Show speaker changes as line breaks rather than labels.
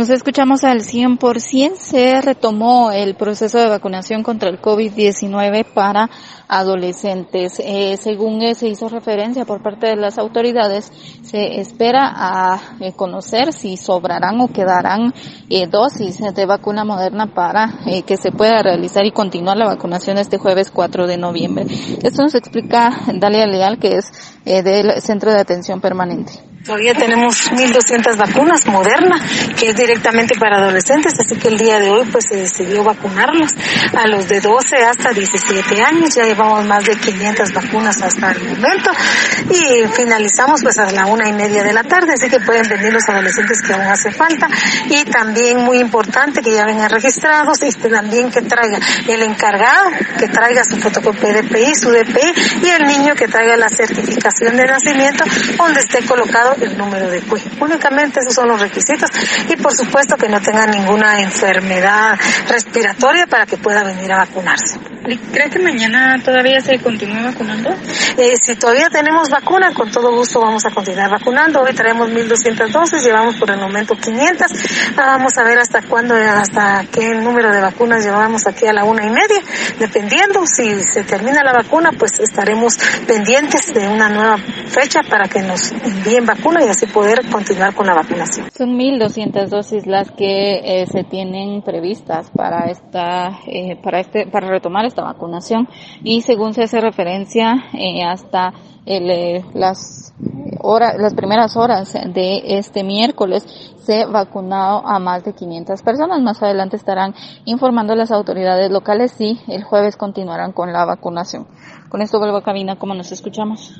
Nos escuchamos al 100%. Se retomó el proceso de vacunación contra el COVID-19 para adolescentes. Eh, según se hizo referencia por parte de las autoridades, se espera a eh, conocer si sobrarán o quedarán eh, dosis de vacuna moderna para eh, que se pueda realizar y continuar la vacunación este jueves 4 de noviembre. Esto nos explica Dalia Leal, que es eh, del Centro de Atención Permanente.
Todavía tenemos 1.200 vacunas modernas, que es directamente para adolescentes, así que el día de hoy pues se decidió vacunarlos a los de 12 hasta 17 años. Ya llevamos más de 500 vacunas hasta el momento y finalizamos pues a la una y media de la tarde, así que pueden venir los adolescentes que aún hace falta. Y también muy importante que ya vengan registrados y también que traiga el encargado, que traiga su fotocopia de DPI, su DPI y el niño que traiga la certificación de nacimiento donde esté colocado el número de CUI. Únicamente esos son los requisitos y por supuesto que no tenga ninguna enfermedad respiratoria para que pueda venir a vacunarse.
¿Cree que mañana todavía se continúe vacunando?
Eh, si todavía tenemos vacuna, con todo gusto vamos a continuar vacunando. Hoy traemos 1.200 dosis, llevamos por el momento 500. Vamos a ver hasta cuándo, hasta qué número de vacunas llevamos aquí a la una y media. Dependiendo, si se termina la vacuna, pues estaremos pendientes de una nueva fecha para que nos envíen vacuna y así poder continuar con la vacunación.
Son 1.200 dosis las que eh, se tienen previstas para esta, eh, para este, para retomar esta vacunación y según se hace referencia eh, hasta el, eh, las horas, las primeras horas de este miércoles se vacunado a más de 500 personas. Más adelante estarán informando las autoridades locales si el jueves continuarán con la vacunación. Con esto vuelvo a cabina como nos escuchamos.